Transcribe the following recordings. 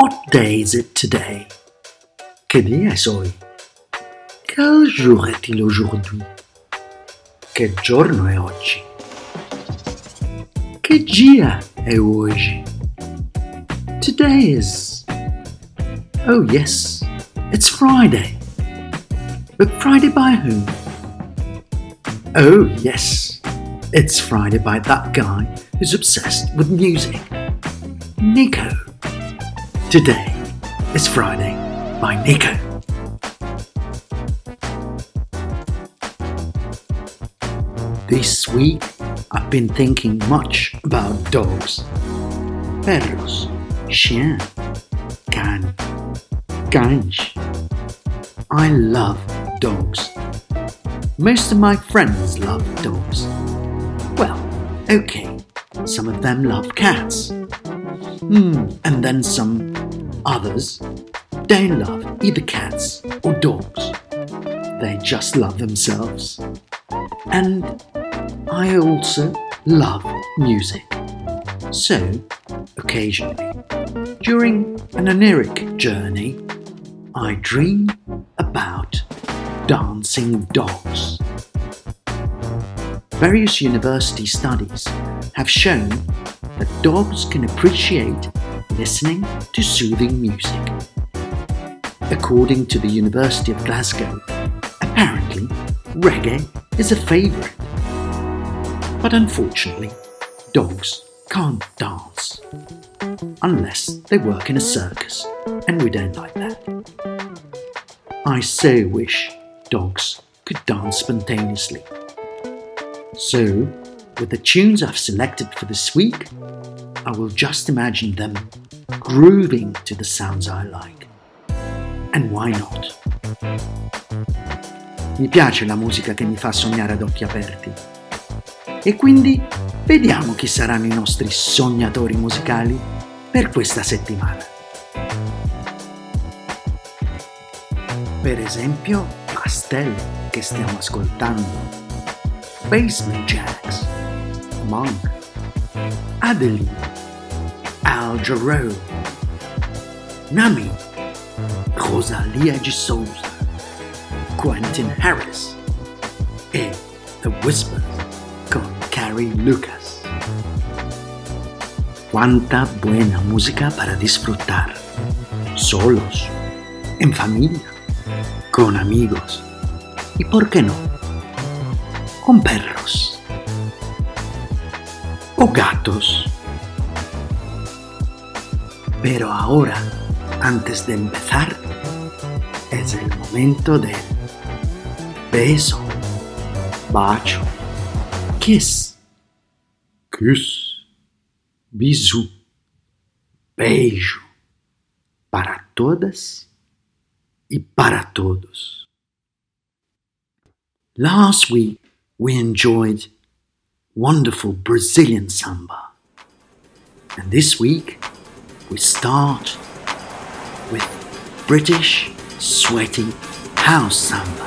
What day is it today? Que dia è hoy? Quel jour est-il aujourd'hui? Che giorno è oggi? Che dia è oggi? Today is. Oh, yes, it's Friday. But Friday by whom? Oh, yes, it's Friday by that guy who's obsessed with music. Nico. Today is Friday by Nico. This week, I've been thinking much about dogs. Perros, chien, can, cães. I love dogs. Most of my friends love dogs. Well, okay, some of them love cats. Hmm, and then some others don't love either cats or dogs. They just love themselves. And I also love music. So, occasionally, during an oniric journey, I dream about dancing dogs. Various university studies have shown that dogs can appreciate listening to soothing music. According to the University of Glasgow, apparently reggae is a favourite. But unfortunately, dogs can't dance. Unless they work in a circus, and we don't like that. I so wish dogs could dance spontaneously. So, with the tunes I've selected for this week, I will just imagine them grooving to the sounds I like. And why not? Mi piace la musica che mi fa sognare ad occhi aperti. E quindi vediamo chi saranno i nostri sognatori musicali per questa settimana. Per esempio, Pastel che stiamo ascoltando, Basement Jacks, Monk, Adeline, Al Jarreau, Nami, Rosalia de Souza, Quentin Harris. E The Whispers con Carrie Lucas. Cuánta buena música para disfrutar, solos, en familia, con amigos. Y, ¿por qué no?, con perros. O gatos. Pero ahora, antes de empezar, es el momento del beso, bacio, kiss, kiss, bisou, beijo, para todas y para todos. Last week, we enjoyed wonderful Brazilian samba. And this week, we start with British sweaty house samba.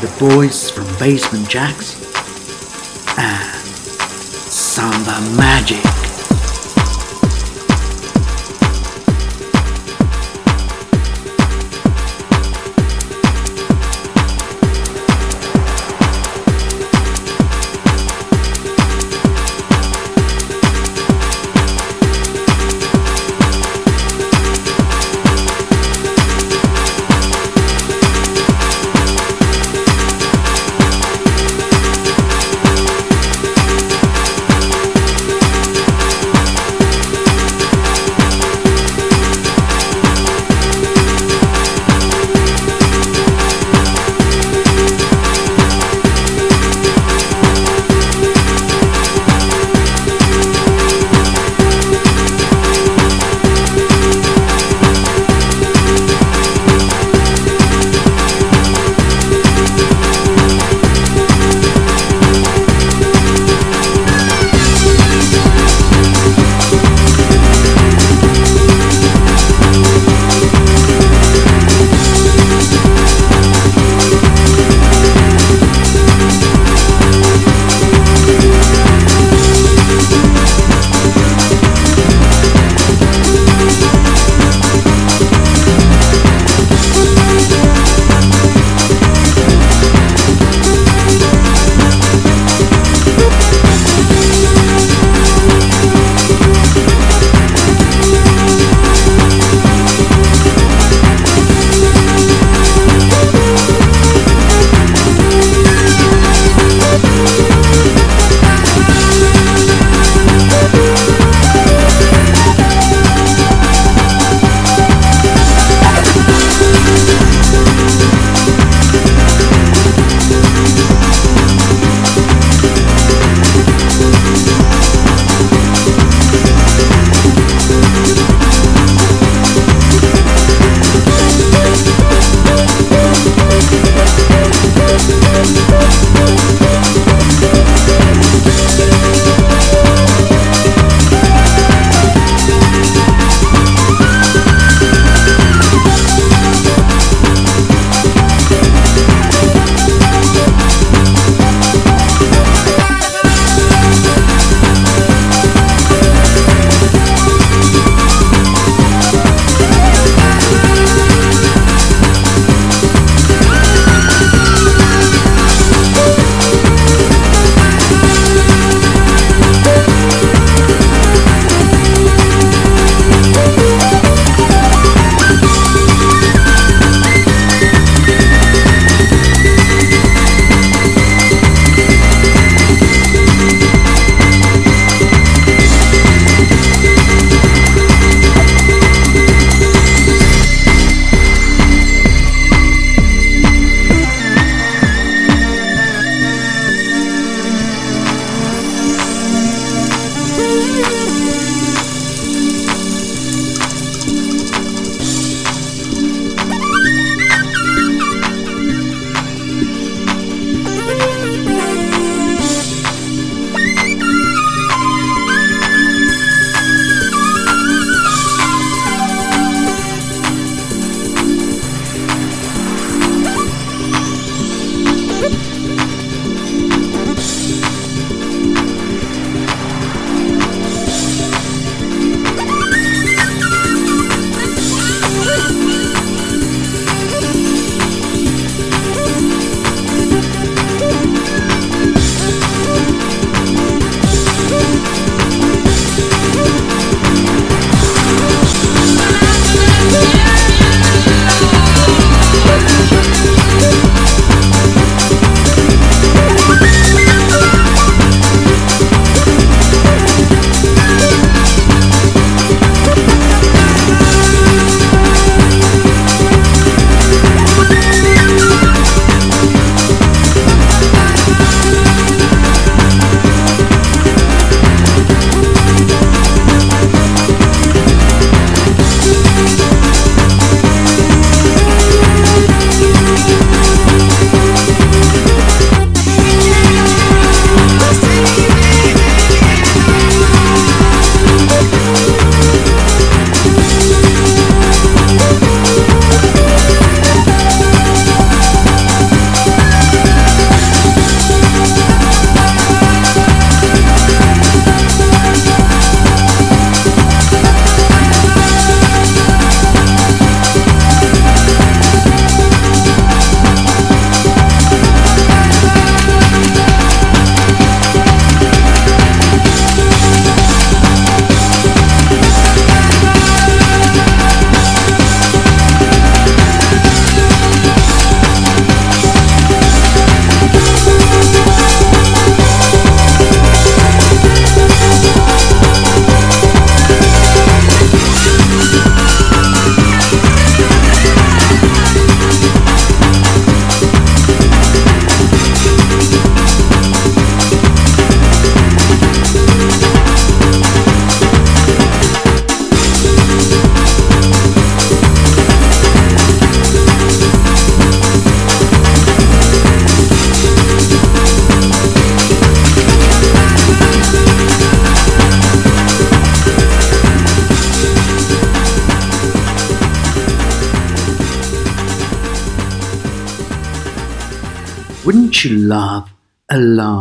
The boys from Basement Jaxx and Samba Magic.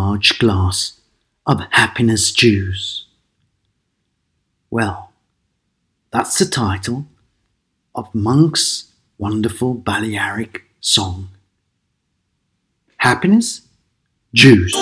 Large glass of happiness juice? Well, that's the title of Monk's wonderful Balearic song. Happiness Juice.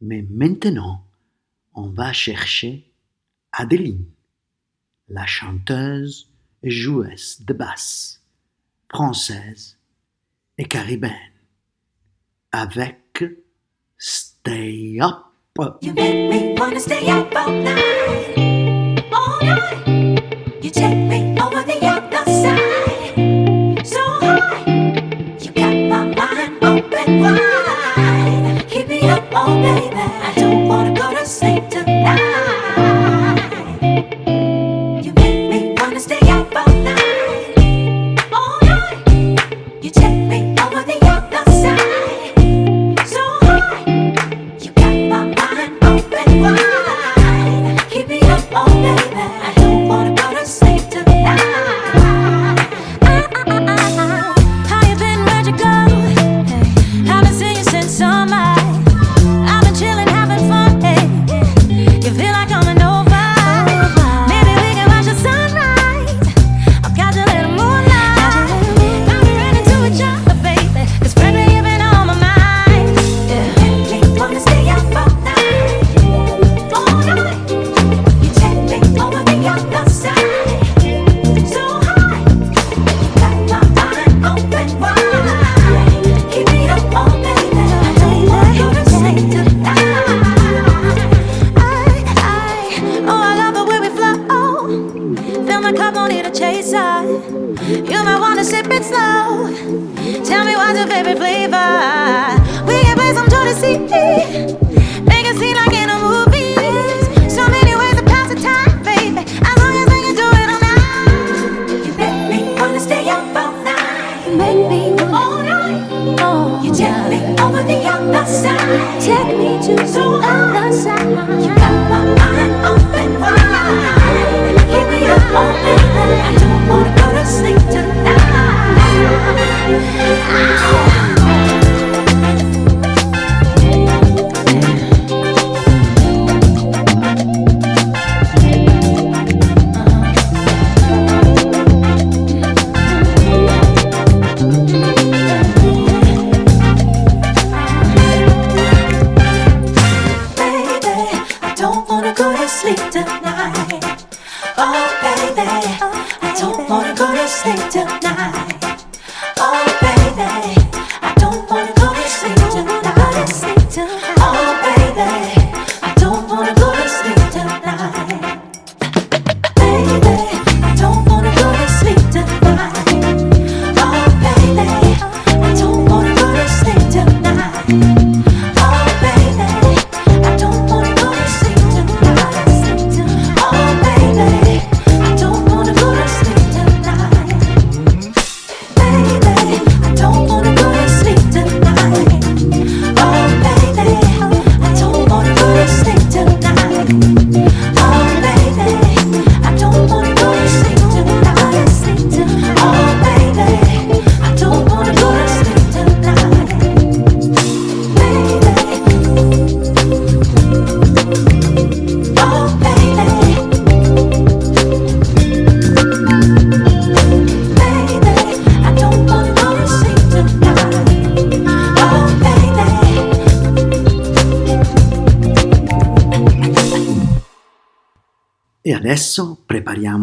Mais maintenant, on va chercher Adeline, la chanteuse et joueuse de basse, française et caribéenne, avec Stay Up. You make me wanna stay up all night, all night. You take me.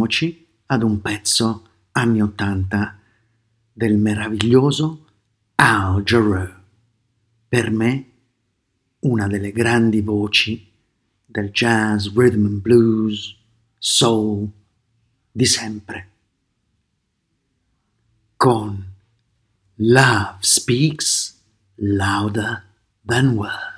avviciniamoci ad un pezzo anni Ottanta del meraviglioso Al Jarreau. Per me, una delle grandi voci del jazz, rhythm and blues, soul di sempre. Con Love Speaks Louder Than Words.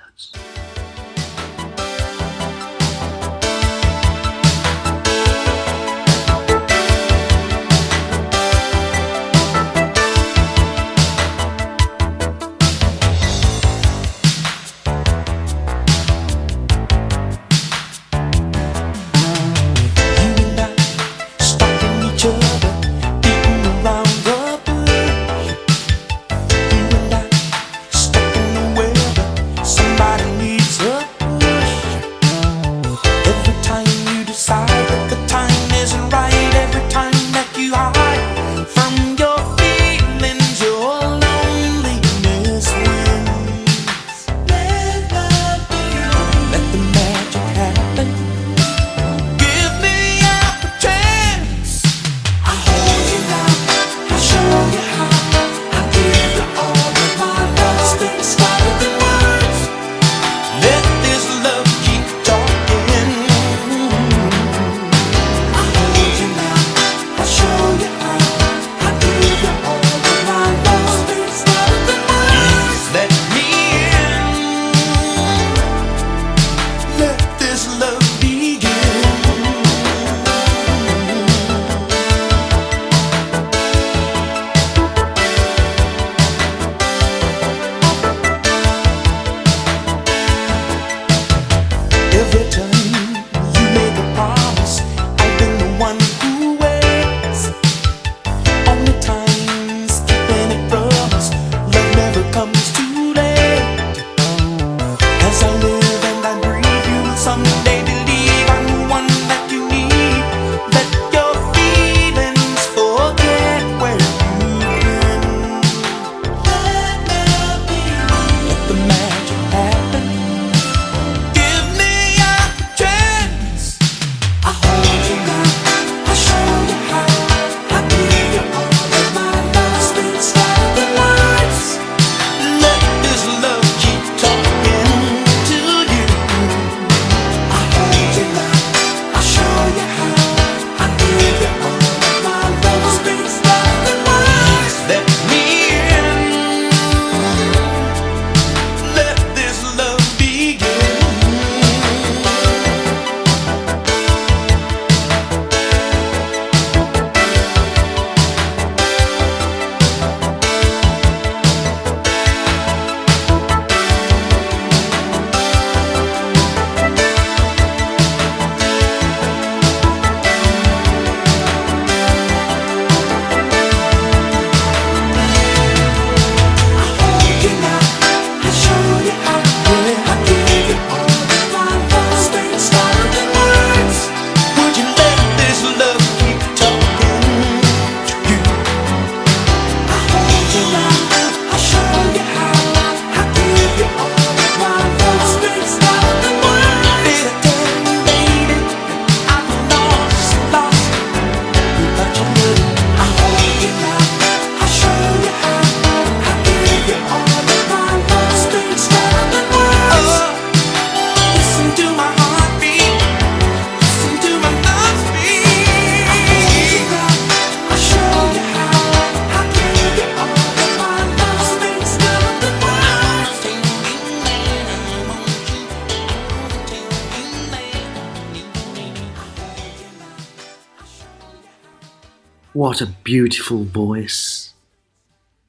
What a beautiful voice.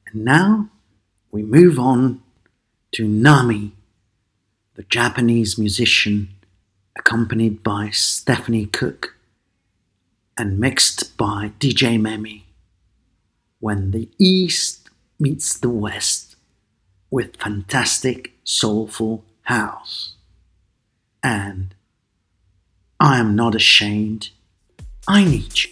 And now we move on to Nami, the Japanese musician, accompanied by Stephanie Cook and mixed by DJ Memi. When the East meets the West with fantastic soulful house. And I am not ashamed. I need you.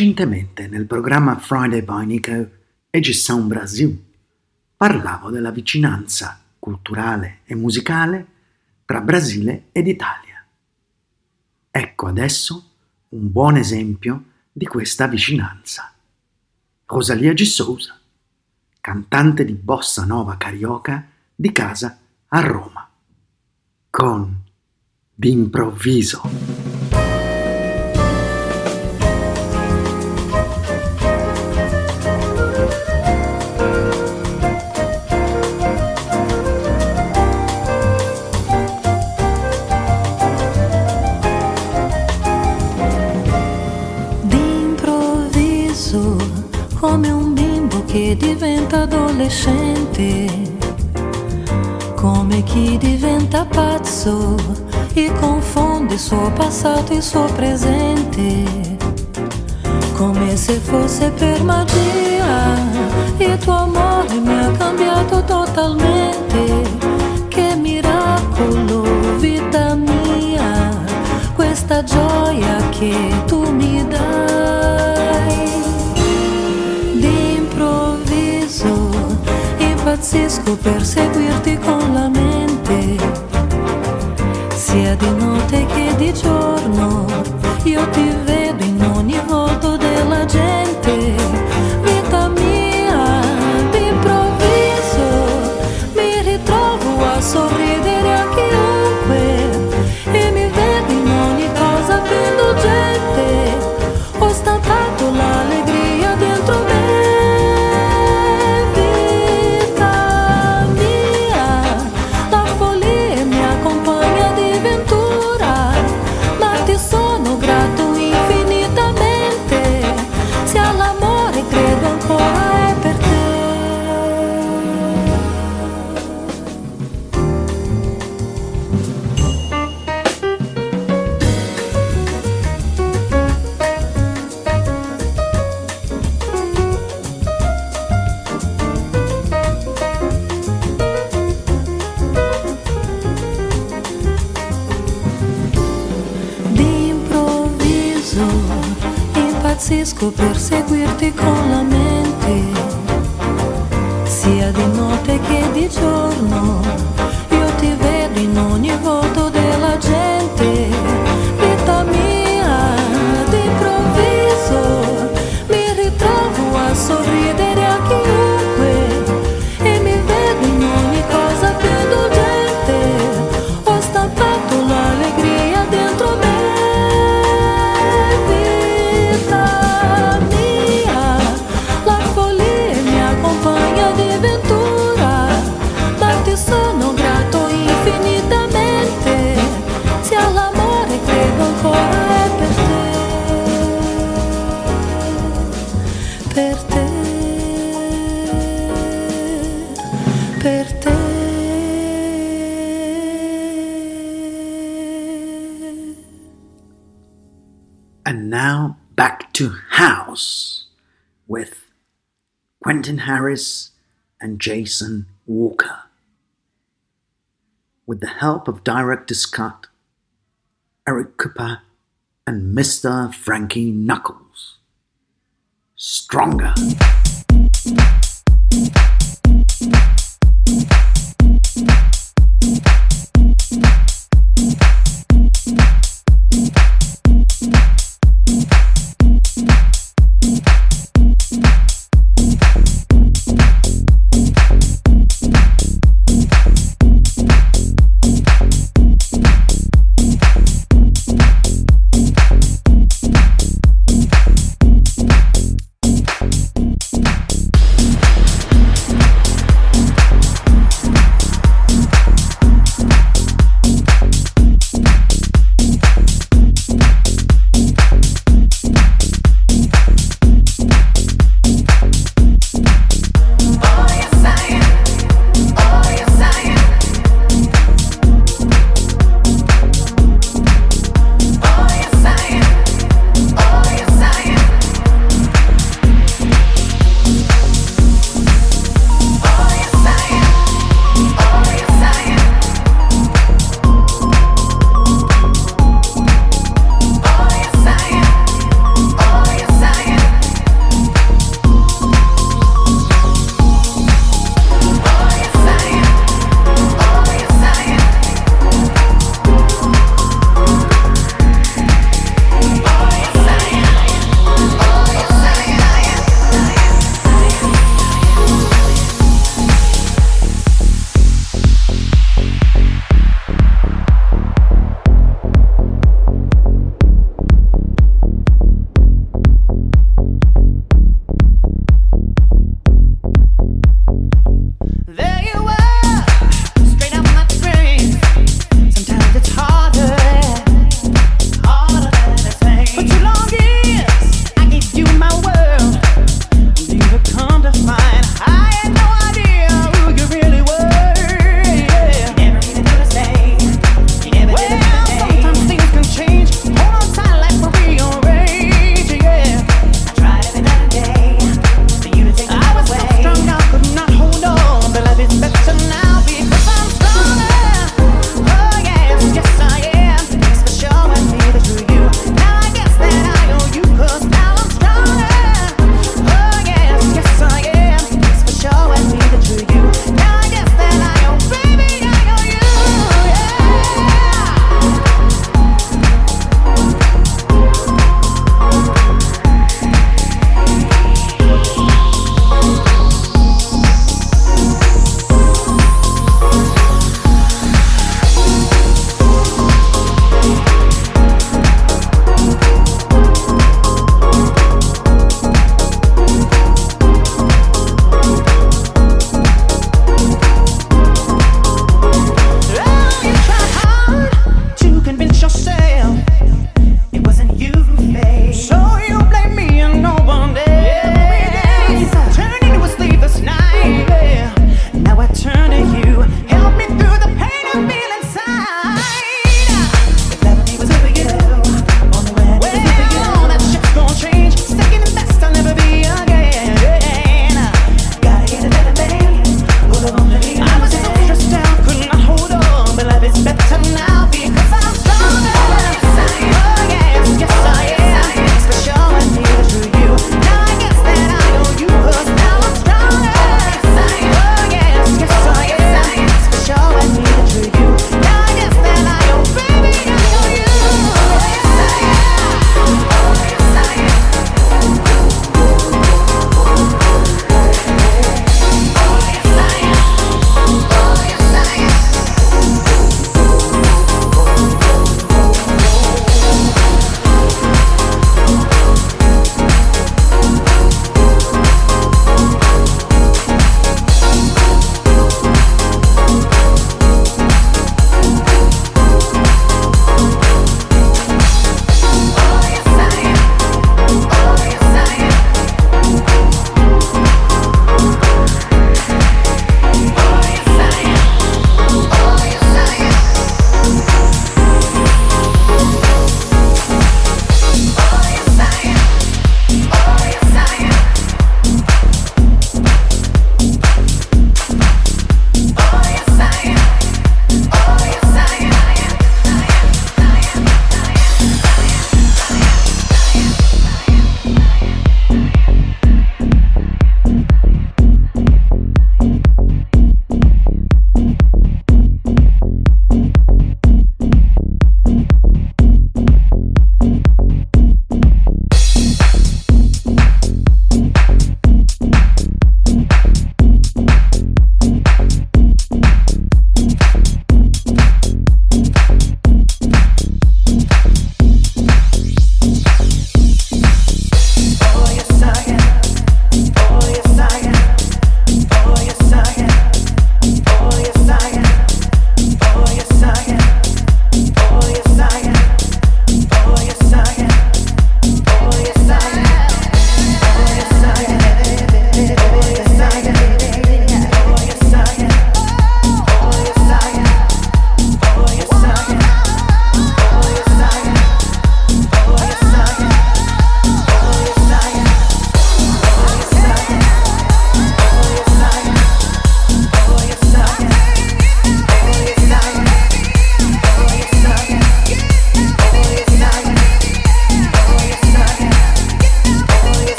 Recentemente nel programma Friday by Nico e Gissão Brasil parlavo della vicinanza culturale e musicale tra Brasile ed Italia. Ecco adesso un buon esempio di questa vicinanza. Rosalia. Sousa, cantante di bossa nova carioca di casa a Roma, con. D'improvviso, adolescente, come chi diventa pazzo e confonde suo passato e suo presente, come se fosse per magia, il tuo amore mi ha cambiato totalmente, che miracolo, vita mia, questa gioia che tu mi dai. Impazzisco per seguirti con la mente, sia di notte che di giorno, io ti vedo in ogni volto della gente. House with Quentin Harris and Jason Walker. With the help of director Scott, Eric Cooper, and Mr. Frankie Knuckles. Stronger.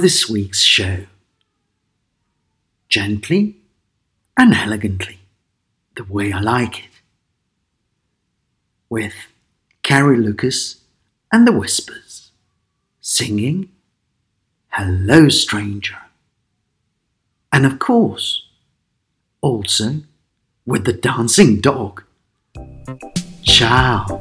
This week's show. Gently and elegantly, the way I like it. With Carrie Lucas and the Whispers singing Hello Stranger. And of course, also with the dancing dog. Ciao.